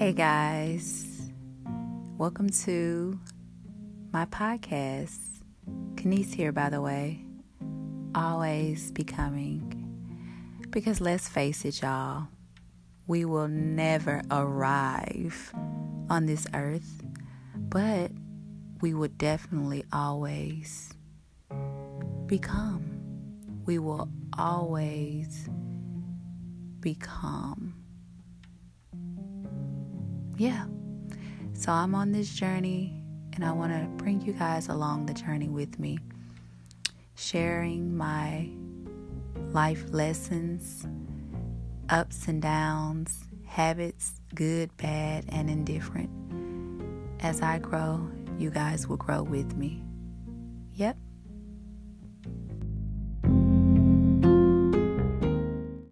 Hey guys, welcome to my podcast. Kanice here, by the way. Always becoming. Because let's face it, y'all, we will never arrive on this earth, but we will definitely always become. We will always become. Yeah. So I'm on this journey and I want to bring you guys along the journey with me, sharing my life lessons, ups and downs, habits, good, bad, and indifferent. As I grow, you guys will grow with me. Yep.